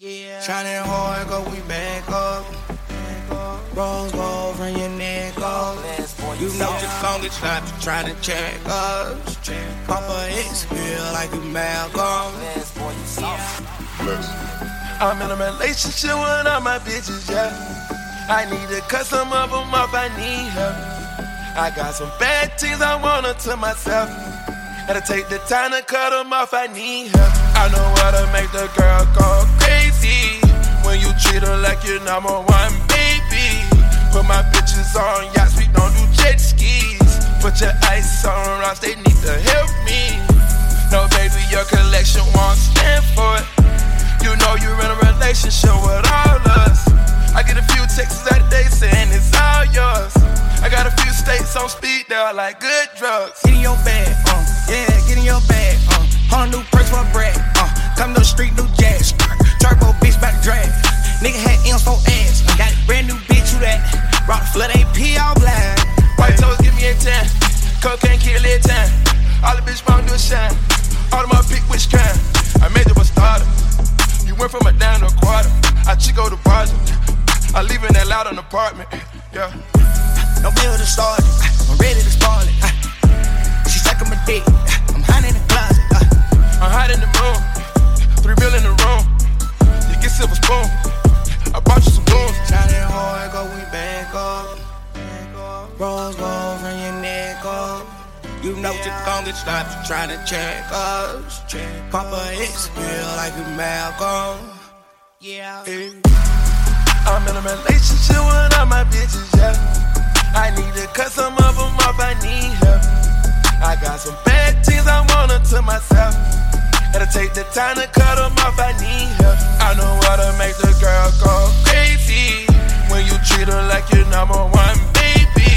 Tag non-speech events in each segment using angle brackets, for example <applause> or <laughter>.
Yeah. Shining hard, go we back up. Rose gold from your neck up. You know your gon' get trying to check us. Papa X feel like you Malcolm. I'm in a relationship with all my bitches, yeah. I need to cut some of them off, I need help. I got some bad things I want to myself. Gotta take the time to cut them off, I need help. I know how to make the girl go crazy. When you treat her like your number one baby. Put my bitches on yachts, we don't do jet skis. Put your ice on rocks, they need to help me. No, baby, your collection won't stand for it. You know you're in a relationship with all us. I get a few texts that day saying it's all yours. I got a few states on speed, they're like good drugs. In your bag, yeah, get in your bag, uh. Whole new purse for a bread, uh. Come to the street, new jazz. Turbo bitch back drag. Nigga had M's for ass. Got a brand new bitch, who that? Rock the flood AP all black. White toes give me a 10. Cocaine kill it 10. All the bitch want do a shine. All of my pick which kind. I made you a starter. You went from a down to a quarter. I chico the project. I live in that loud an apartment. Yeah. No bill to start it. I'm ready to spoil it. She sucking my dick. I'm hiding in the closet. Uh. I'm hot in the room. Three mil in the room. You get silver spoon. I bought you some booze. Shining hard, go we back up. Rose gold from your neck up. You know you gon' get stopped trying to check us. Papa X feel like you Malcolm. Yeah. I'm in a relationship with all my bitches, yeah. I need to cut some of them off, I need help. I got some bad things I want to to myself. Gotta take the time to cut them off, I need help. I know how to make the girl go crazy. When you treat her like your number one baby.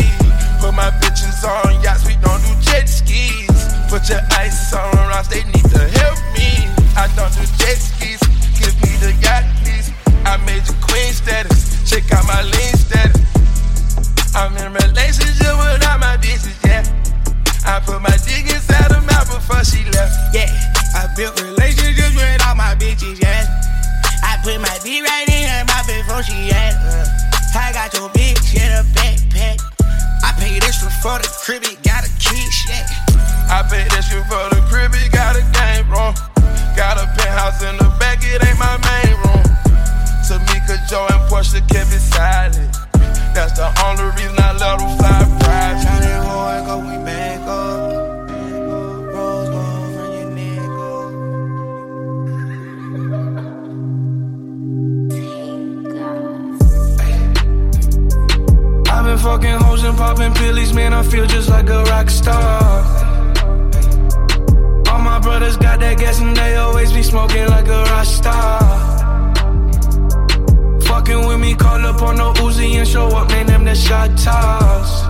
Put my bitches on yachts, we don't do jet skis. Put your ice on rocks, they need to help me. I don't do jet skis, give me the yacht, please. I made you queen status, check out my lean status. I'm in relationship with all my bitches, yeah. I put my dick inside her mouth before she left. Yeah, I built relationships with all my bitches, yeah. I put my dick right in her mouth before she asked. Uh, I got your bitch in a backpack. I paid extra for the crib, it got a key, yeah. I paid extra for the crib, it got a game room. Got a penthouse in the back, it ain't my main room. Tamika, Joe, and Portia kept it silent. That's the only reason I love them fly private. Shining hard, go we back up. Rose gold from your neck up. I've been fucking hoes and popping pillies, man. I feel just like a rock star. All my brothers got that gas and they always be smoking like a rock star. Fucking with me, call up on the Uzi and show up, man. Them the shot toss.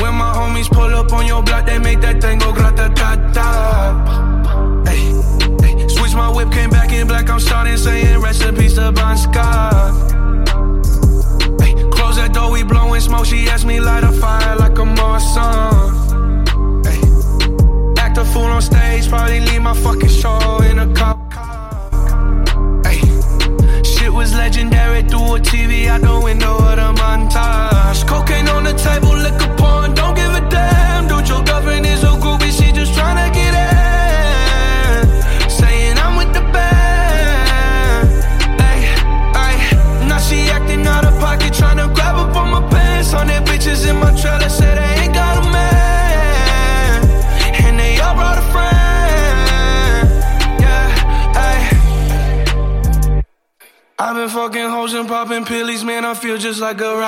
When my homies pull up on your block, they make that thing go grata ta ta. Switch my whip, came back in black. I'm starting saying recipes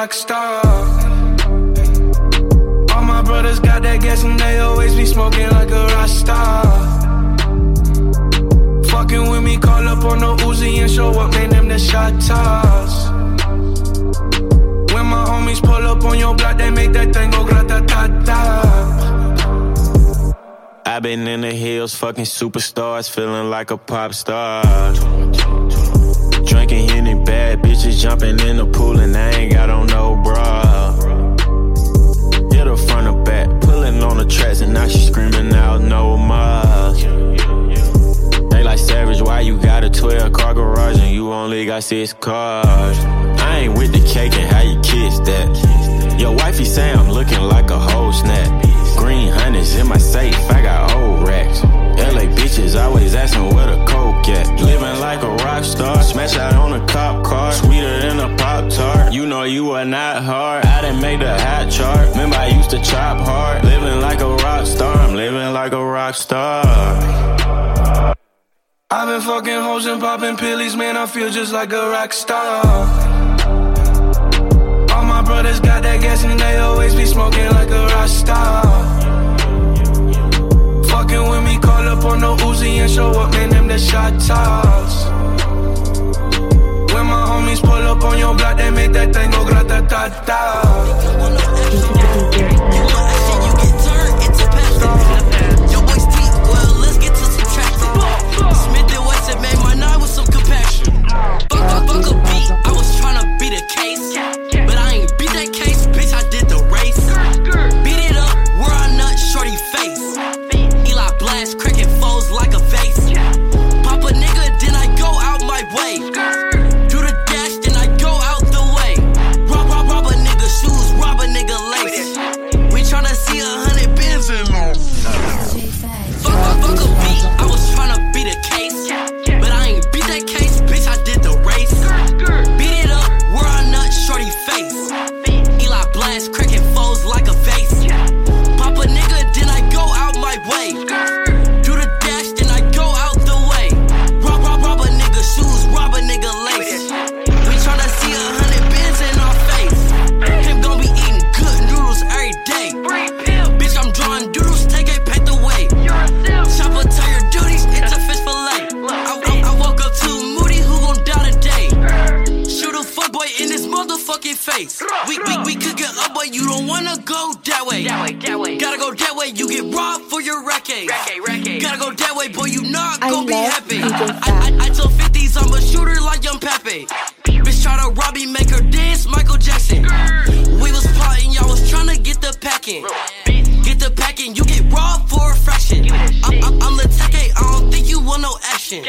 rock star. All my brothers got that gas and they always be smoking like a rock star. Fucking with me, call up on the Uzi and show up, man. Them the shot toss. When my homies pull up on your block, they make that thing go grata ta ta. I've been in the hills, fucking superstars, feeling like a pop star. Drinking Bad bitches jumping in the pool and I ain't got on no bra. Hit her front or back, pulling on the tracks and now she screaming out no more. They like savage, why you got a 12 car garage and you only got six cars? I ain't with the cake and how you kiss that. Your wifey say I'm looking like a whole snap. Green hundreds in my safe, I got old racks. LA bitches always asking where the coke at. Living like a rock star, smash out on a cop no, you are not hard. I didn't make the hot chart. Remember, I used to chop hard. Living like a rock star. I'm living like a rock star. I've been fucking hoes and popping pills, man. I feel just like a rock star. All my brothers got that gas and they always be smoking like a rock star. Fucking with me, call up on no Uzi and show up, man. Them the shot toss. My homies pull up on your block, they make that tango grata ta ta. fucking face. We, we, we cooking up, but you don't wanna go that way. That way, that way. Gotta go that way, you get robbed for your racket. Gotta go that way, boy, you not I gonna be happy. I, I, I told 50s I'm a shooter like young Pepe. Bitch try to rob me, make her dance, Michael Jackson. We was plotting, y'all was trying to get the packing. Get the packing, you get robbed for a fraction. I, I, I'm Latake, I don't think you want no action.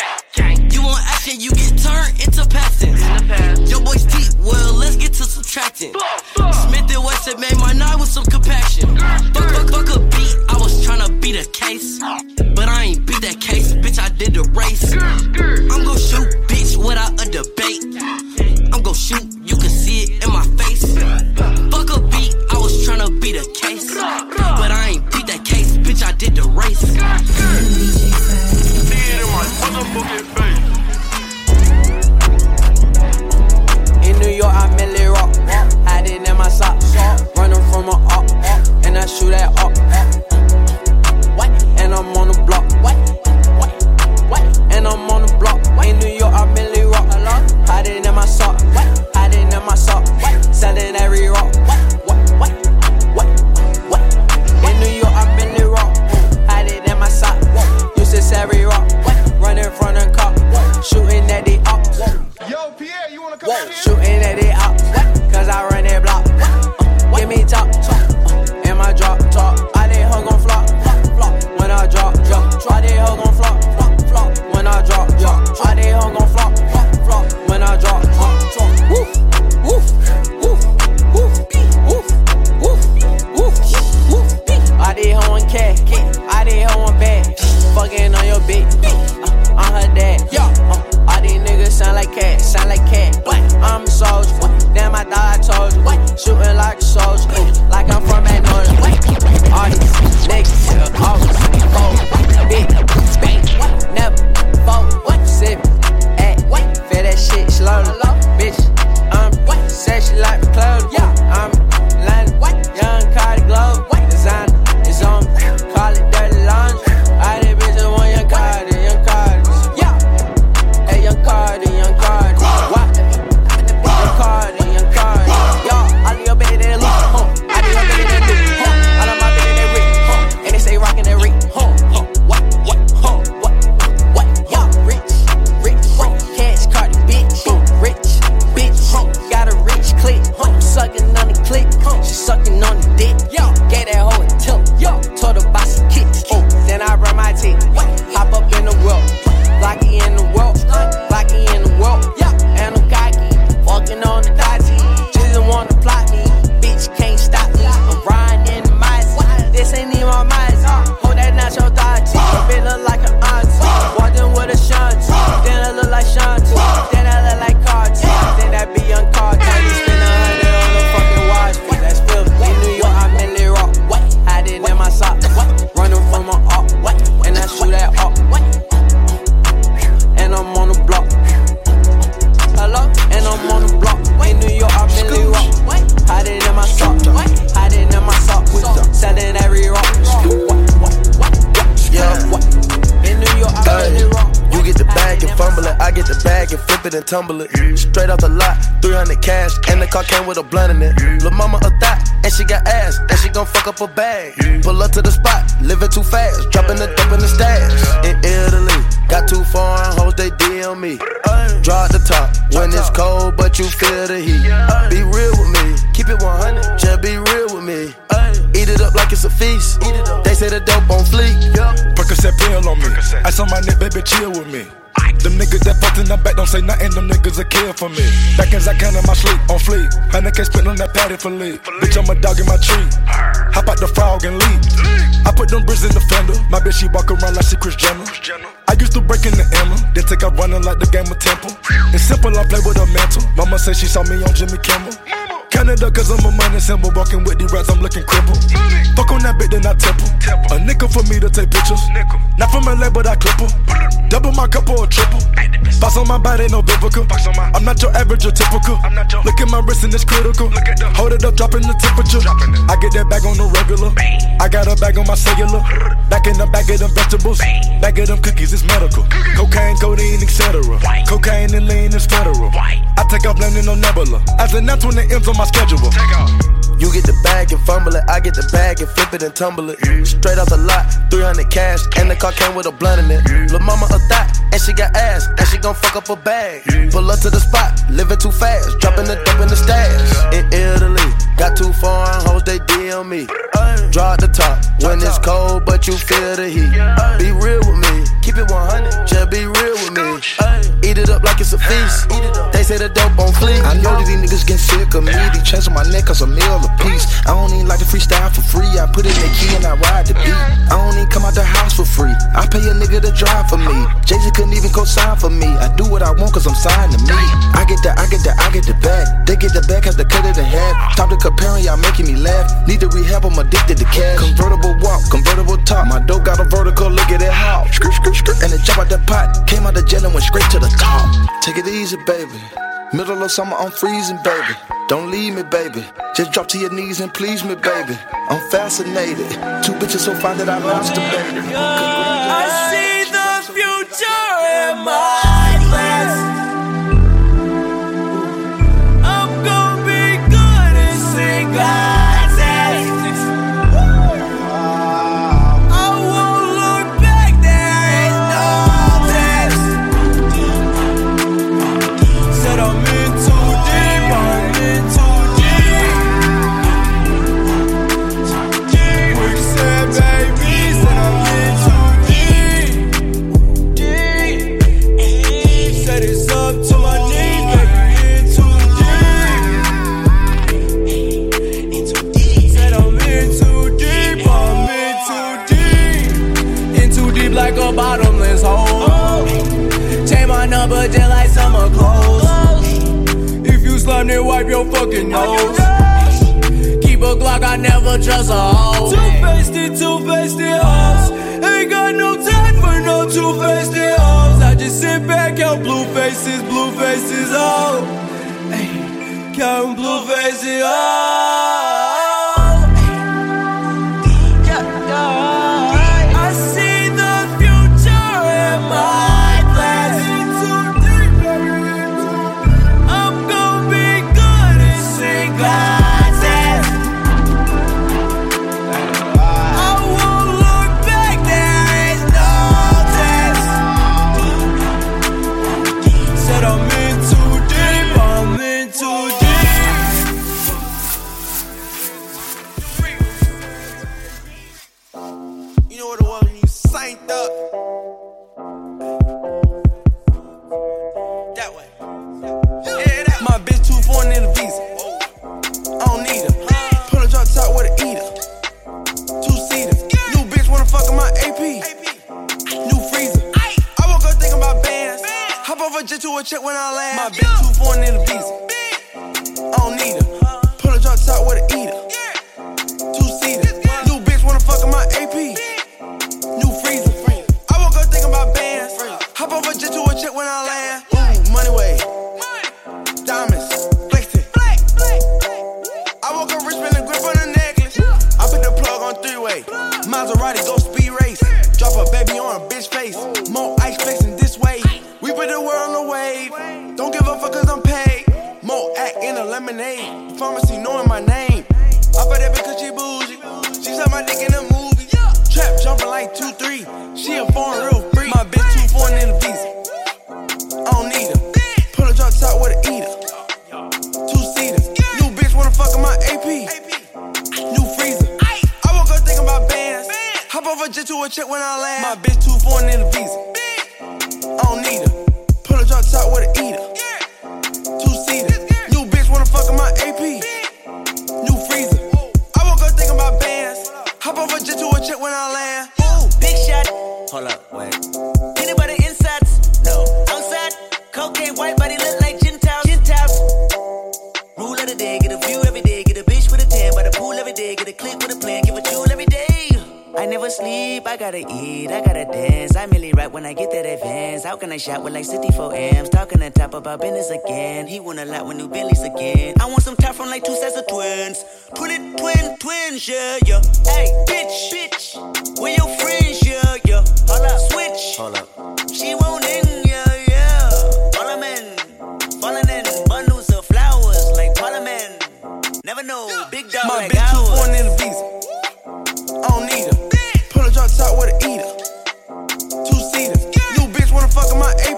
You want action, you lessons. Your boy's deep, well, let's get to subtracting. Smith and Wesson made my night with some compassion. Fuck, fuck, fuck a beat, I was tryna beat a case. But I ain't beat that case, bitch, I did the race. I'm gon' shoot, bitch, without a debate. I'm gon' shoot, you can see it in my face. Fuck a beat, I was tryna beat a case. But I ain't beat that case, bitch, I did the race. See my motherfucking Running from a up, and I shoot that up. Flip it and tumble it. Straight off the lot, 300 cash, and the car came with a blunt in it. Lil' mama a thot, and she got ass, and she gon' fuck up a bag. Pull up to the spot, living too fast, dropping the dope in the stash. In Italy, got too foreign hoes, they DM me. Drop the top when it's cold, but you feel the heat. Be real with me, keep it 100, just be real with me. Eat it up like it's a feast. They say the dope on fleek. Percocet pill on me. I saw my neck, baby, chill with me. Them niggas that fucked in the back don't say nothing, them niggas a kill for me. Back as I can in my sleep, on fleek. Hundred K spent on that patty for leave. Bitch, I'm a dog in my tree. Hop out the frog and leave. I put them bricks in the fender. My bitch, she walk around like she Kris Jenner. I used to break in the Emma, then take out running like the game of Temple. It's simple, I play with a mantle. Mama said she saw me on Jimmy Kimmel. Canada, cause I'm a money symbol. Walking with the rats, I'm looking crippled. Fuck on that bitch, then I temple. A nickel for me to take pictures. Not from LA, but I clip. Double my cup or a triple. Box on my body, no biblical. I'm not your average or typical. Look at my wrist and it's critical. Hold it up, dropping the temperature. I get that bag on the regular. I got a bag on my cellular. Back in the bag of them vegetables. Bag of them cookies, it's medical. Cocaine, codeine, etc. Cocaine and lean is federal. I take off landing on Nebula. As an that's when it ends on my schedule. You get the bag and fumble it, I get the bag and flip it and tumble it. Straight off the lot, 300 cash, and the car came with a blunt in it. Lil' mama a thot, and she got ass, and she gon' fuck up a bag. Pull up to the spot, living too fast, dropping the dope in the stash. In Italy, got two foreign hoes, they DM me. Drop the top when it's cold, but you feel the heat. Be real with me, keep it 100, just be real with me. Eat it up like it's a feast. They say the dope on fleek. I know that these niggas get sick of me. These chains on my neck cause a meal a piece. I don't even like to freestyle for free. I put in the key and I ride the beat. I don't even come out the house for free. I pay a nigga to drive for me. Jay Z couldn't even co-sign for me. I do what I want cause I'm signed to me. I get the, I get the, I get the bag. They get the bag cause they cut it in half. Stop the comparing, y'all making me laugh. Need to rehab, I'm addicted to cash. Convertible walk, convertible top. My dope got a vertical, look at it how. And it jump out the pot. Came out the jail and went straight to the. Take it easy, baby. Middle of summer, I'm freezing, baby. Don't leave me, baby. Just drop to your knees and please me, baby. I'm fascinated. Two bitches so fine that I lost the baby. I see your fucking nose. Keep a Glock, I never trust a hoe. Two-faced it, two-faced it hoes. Ain't got no time for no two-faced it hoes. I just sit back, count blue faces, blue faces, oh. Count blue faces, oh. Check when I land. My bitch too check when I land. My I shot with like 64 amps? Talking to top about business again. He want a lot with new Bentleys again. I want some top from like two sets of twins. Twin, twin, twins, yeah, yeah. Hey, bitch, bitch. Where your friends, yeah, yeah. Hold up, switch. Hold up. She won't in, yeah, yeah. Parliament. Falling in bundles of flowers like Parliament. Never know, big dog My like bitch ours. foreign in the visa. I don't need her. Pull a drop top with a eater.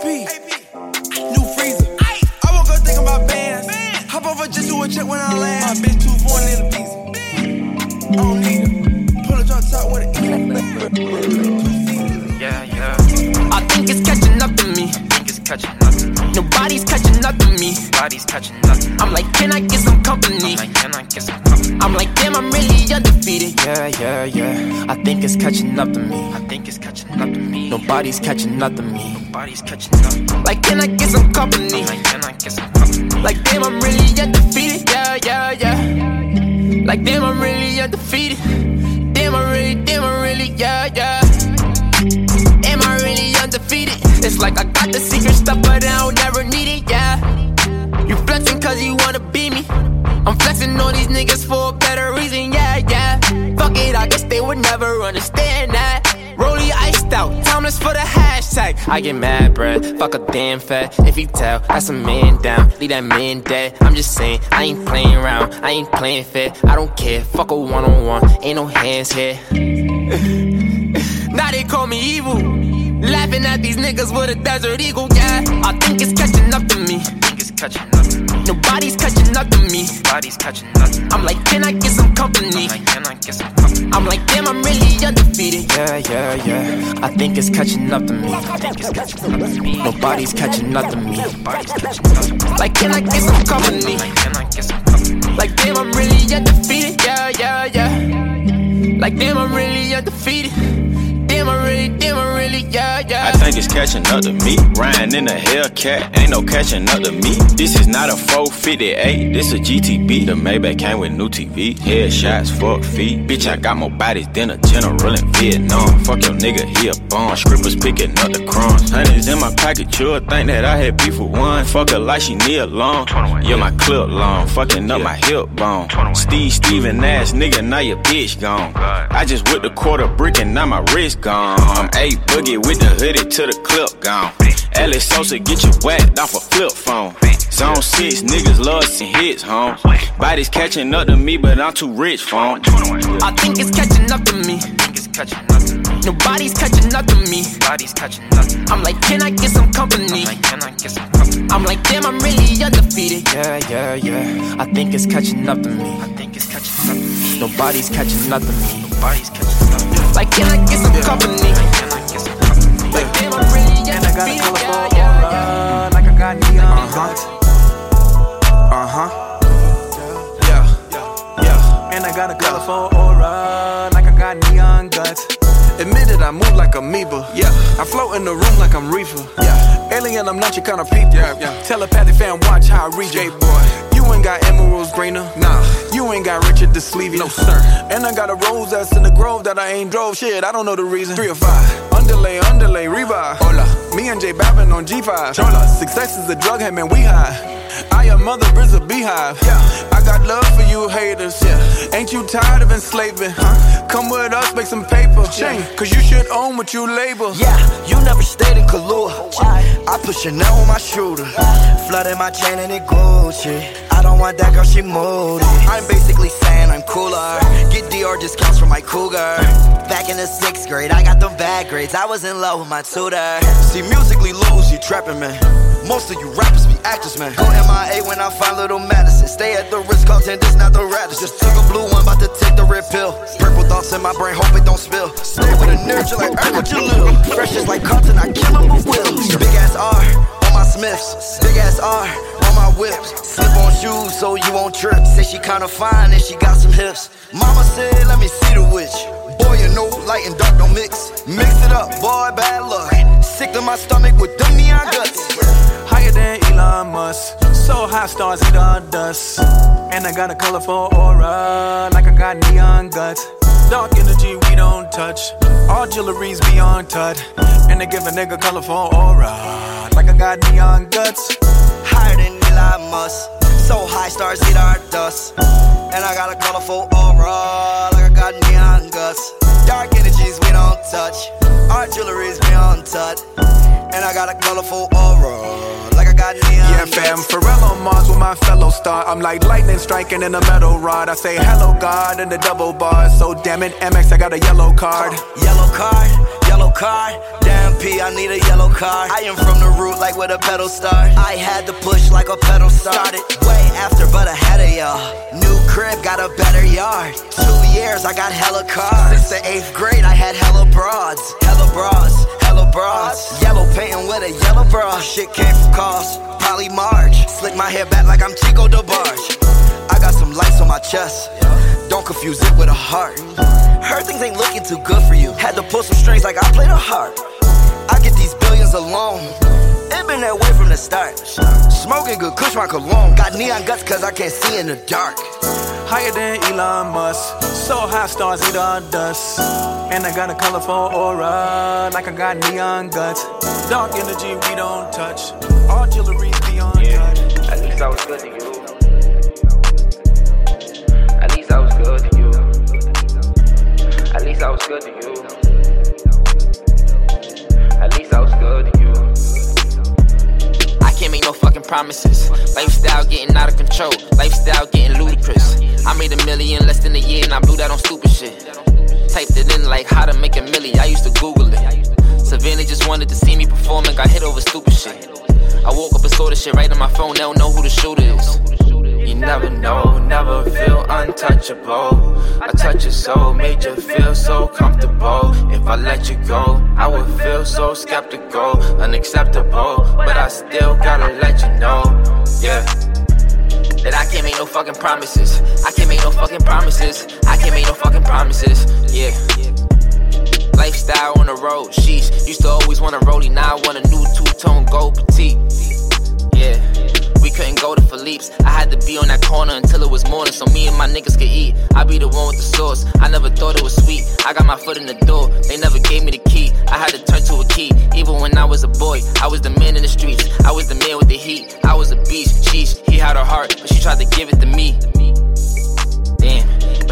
AP. New freezer. I woke up thinking about bands. Hop off a jet to a check when I land. My bitch too foreign in the visa. I don't need her. Pull a drop top with a eater. Yeah, yeah. I think it's catching up to me. Think it's catching up to me. Nobody's catching up to me. Body's catching up to me. I'm like, can I get some company? Like, can I get some company? I'm like, damn, I'm really undefeated. Yeah, yeah, yeah. I think it's catching up to me. I think it's catching up to me. Nobody's catching up to me. Nobody's catching up. Like, can I get some company? Like, can I get some company? Like, damn, I'm really undefeated. Yeah, yeah, yeah. Like, damn, I'm really undefeated. Damn, I really, damn, I really, yeah, yeah. Am I really undefeated? It's like I got the secret stuff, but I don't ever need it, yeah. You flexing cause you wanna be me. I'm flexing on these niggas for a better reason, yeah, yeah. Fuck it, I guess they would never understand that. Rollie iced out, timeless for the hashtag. I get mad, bruh. Fuck a damn fat. If you tell, that's a man down. Leave that man dead. I'm just saying, I ain't playing around. I ain't playing fair. I don't care. Fuck a one on one. Ain't no hands here. <laughs> now they call me evil. Laughing at these niggas with a desert eagle, yeah. I think it's catching up to me. think it's catching catching up to me. Body's catching up. I'm like, can I get some company? Like, can I get some company? I'm like, damn, I'm really undefeated. Yeah, yeah, yeah. I think it's catching up to me. I think it's catching up to me. Nobody's catching up to me. Body's catching up to me. Like, can I get some company? Like, can I get some company? Like, damn, I'm really undefeated. Yeah, yeah, yeah. Like, damn, I'm really undefeated. Damn, I really, damn, I really, yeah, yeah. I think it's catching up to me. Ryan in a Hellcat, ain't no catching up to me. This is not a 458, this a GTB. The Maybach came with new TV. Headshots, fuck feet. Bitch, I got more bodies than a general in Vietnam. Fuck your nigga, he a bomb. Scrippers picking up the crumbs. Honey's in my pocket, you'll think that I had beef with one. Fuck her like she need a long. Yeah, my clip long, fucking up my hip bone. Steve Steven ass nigga, now your bitch gone. I just whipped a quarter brick and now my wrist gone. I'm boogie with the hoodie to the clip gone. Alex Sosa get you whacked off a flip phone. Zone 6 niggas love some hits, home. Bodies catching up to me, but I'm too rich, phone. I think it's catching up to me. think catching up to me. Nobody's catching up to me. Body's catching up to me. I'm like, can I get some company? Like, can I get some company? I'm like, damn, I'm really undefeated. Yeah, yeah, yeah. I think it's catching up to me. I think it's catching up to me. Nobody's catching up to me. Nobody's catching up to me. Like, can I get some company? Can got a colorful Yeah, yeah, yeah. aura, like I got neon guts. Uh huh. Yeah, yeah. And I got a colorful aura, like I got neon guts. Admitted I move like amoeba. Yeah, I float in the room like I'm reefer. Yeah, alien, I'm not your kind of people. Yeah, yeah. Telepathic fan, watch how I read you. boy. You ain't got emeralds greener. Nah, you ain't got Richard the Sleevey. No, sir. And I got a rose that's in the grove that I ain't drove. Shit, I don't know the reason. Three or five. Underlay, underlay, revive. Hola. Me and J Balvin on G5. Chola. Success is a drug, hey man, we high. I am mother is a beehive. Yeah. Got love for you haters. Yeah. Ain't you tired of enslaving? Huh? Come with us, make some paper. Yeah. Cause you should own what you label. Yeah, you never stayed in Kahlua. Oh, I put Chanel on my shooter. Flooded my chain and it Gucci. I don't want that girl, she moody. I'm basically saying I'm cooler. Get DR discounts for my cougar. Back in the sixth grade, I got the bad grades. I was in love with my tutor. See, musically lose, you trapping, man. Most of you rappers actors, man. Go MIA when I find little Madison. Stay at the Ritz Carlton, this not the Radisson. Just took a blue one, about to take the red pill. Purple thoughts in my brain, hope it don't spill. Stay with a you like, Earth, what you live? Fresh just like Carlton, I kill him with wills. Big ass R on my Smiths. Big ass R on my whips. Slip on shoes so you won't trip. Say she kinda fine and she got some hips. Mama said, let me see the witch. Boy, you know, light and dark don't mix. Mix it up, boy, bad luck. Sick to my stomach with them neon guts. Higher than Elon Musk. So high stars eat on dust. And I got a colorful aura, like I got neon guts. Dark energy we don't touch. All jewelry's beyond touch. And they give a nigga colorful aura, like I got neon guts. Higher than Elon Musk. So high stars eat our dust. And I got a colorful aura, like I got neon guts. Dark energies we don't touch. Our jewelry's beyond touch. And I got a colorful aura, like I got neon Yeah, fam, Pharrell on Mars with my fellow star. I'm like lightning striking in a metal rod. I say hello, God, in the double bars. So damn it, MX, I got a yellow card. Yellow card, yellow card. Damn P, I need a yellow card. I am from the root like where the pedal start. I had to push like a pedal started. Way after, but ahead of y'all. New crib, got a better yard. Two years, I got hella cars. Since the eighth grade, I had hella broads. Hella bras, hella bras. Yellow painting with a yellow bra. Shit came from cost. Polly March. Slick my hair back like I'm Chico DeBarge. I got some lights on my chest. Don't confuse it with a heart. Heard things ain't looking too good for you. Had to pull some strings like I played a harp. I get these billions alone. It been that way from the start. Smoking good, kush my cologne. Got neon guts cause I can't see in the dark. Higher than Elon Musk. So high stars eat on dust. And I got a colorful aura, like I got neon guts. Dark energy we don't touch. All jewelry's beyond touch. At least I was good to you. At least I was good to you. At least I was good to you. No fucking promises. Lifestyle getting out of control. Lifestyle getting ludicrous. I made a million less than a year and I blew that on stupid shit. Typed it in like how to make a milli. I used to Google it. Savannah just wanted to see me perform and got hit over stupid shit. I woke up and saw the shit right on my phone. They don't know who the shooter is. You never know, never feel untouchable. I touch your soul, made you feel so comfortable. If I let you go, I would feel so skeptical, unacceptable. But I still gotta let you know, yeah. That I can't make no fucking promises. I can't make no fucking promises. I can't make no fucking promises, yeah. Lifestyle on the road, sheesh. Used to always want a rollie, now I want a new two tone gold petite. Couldn't go to Philippe's. I had to be on that corner until it was morning so me and my niggas could eat. I be the one with the sauce. I never thought it was sweet. I got my foot in the door, they never gave me the key. I had to turn to a key. Even when I was a boy, I was the man in the streets. I was the man with the heat. I was a beast. Sheesh, he had her heart, but she tried to give it to me.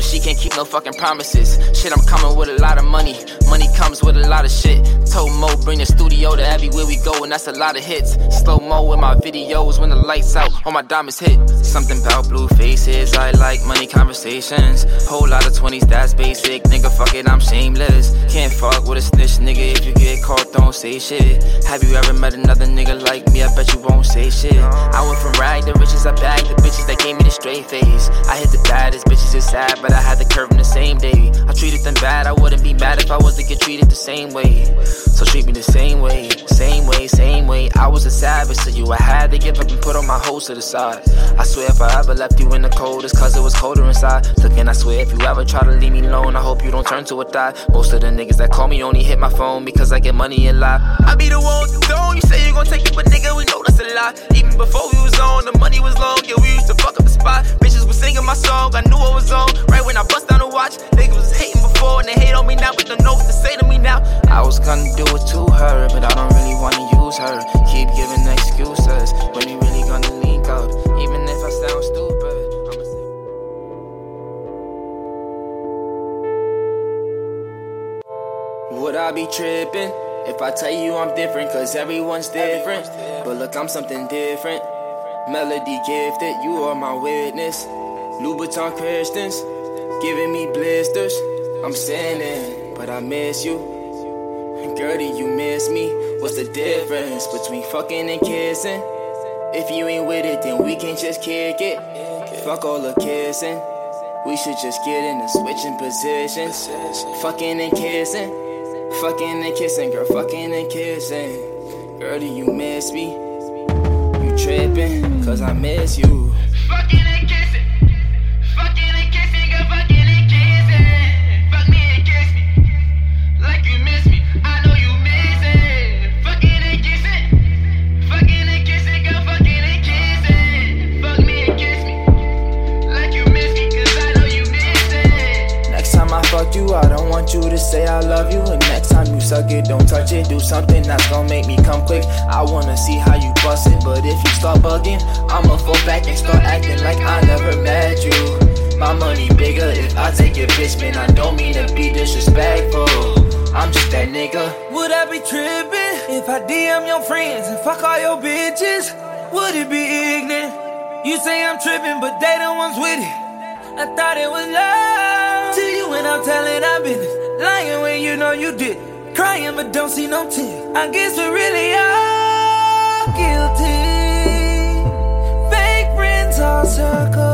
But she can't keep no fucking promises. Shit, I'm coming with a lot of money. Money comes with a lot of shit. Told Mo, bring the studio to everywhere we go, and that's a lot of hits. Slow mo with my videos when the lights out, all my diamonds hit. Something about blue faces, I like money conversations. Whole lot of 20s, that's basic. Nigga, fuck it, I'm shameless. Can't fuck with a snitch, nigga. If you get caught, don't say shit. Have you ever met another nigga like me? I bet you won't say shit. I went from rag to riches, I bagged the bitches that gave me the straight face. I hit the baddest bitches, it's sad, but I had the curve in the same day. I treated them bad, I wouldn't be mad if I was to get treated the same way. So treat me the same way, same way, same way. I was a savage to you, I had to give up and put all my hoes to the side. I swear if I ever left you in the cold, it's cause it was colder inside. Look, and I swear if you ever try to leave me alone, I hope you don't turn to a thigh. Most of the niggas that call me only hit my phone because I get money and lie. I be the one with the gone, you say you gon' take it, but nigga, we know that's a lie. Even before we was on, the money was long, yeah, we used to fuck up the spot. Bitches was singing my song, I knew I was on. Right when I bust down the watch, niggas was hating before, and they hate on me now, but don't know what to say to me now. I was gonna do it to her, but I don't really wanna use her. Keep giving excuses, when you really gonna link up, even if I sound stupid. Would I be tripping? If I tell you I'm different, cause everyone's different. But look, I'm something different. Melody gifted, you are my witness. Louboutin Christians, giving me blisters. I'm sinning, but I miss you. Girl, do you miss me? What's the difference between fucking and kissing? If you ain't with it, then we can just kick it. Fuck all the kissing. We should just get in the switching positions. Fucking and kissing. Fucking and kissing, girl, fucking and kissing. Girl, do you miss me? You tripping, cause I miss you. Fucking and kissing. Fucking and kissing, girl, fucking and kissing. Fuck me and kiss me. Like you miss me. I know you miss it. Fucking and kissing. Fucking and kissing, girl, fucking and kissing. Fuck me and kiss me. Like you miss me, cause I know you miss it. Next time I fuck you, I don't want you to say I love you. Suck it, don't touch it. Do something that's gonna make me come quick. I wanna see how you bust it. But if you start bugging, I'ma fall back and start acting like I never met you. My money bigger if I take your bitch, man. I don't mean to be disrespectful. I'm just that nigga. Would I be tripping if I DM your friends and fuck all your bitches? Would it be ignorant? You say I'm tripping, but they the ones with it. I thought it was love to you when I'm telling our business. Lying when you know you did. Crying but don't see no tears. I guess we really are guilty. Fake friends all circle.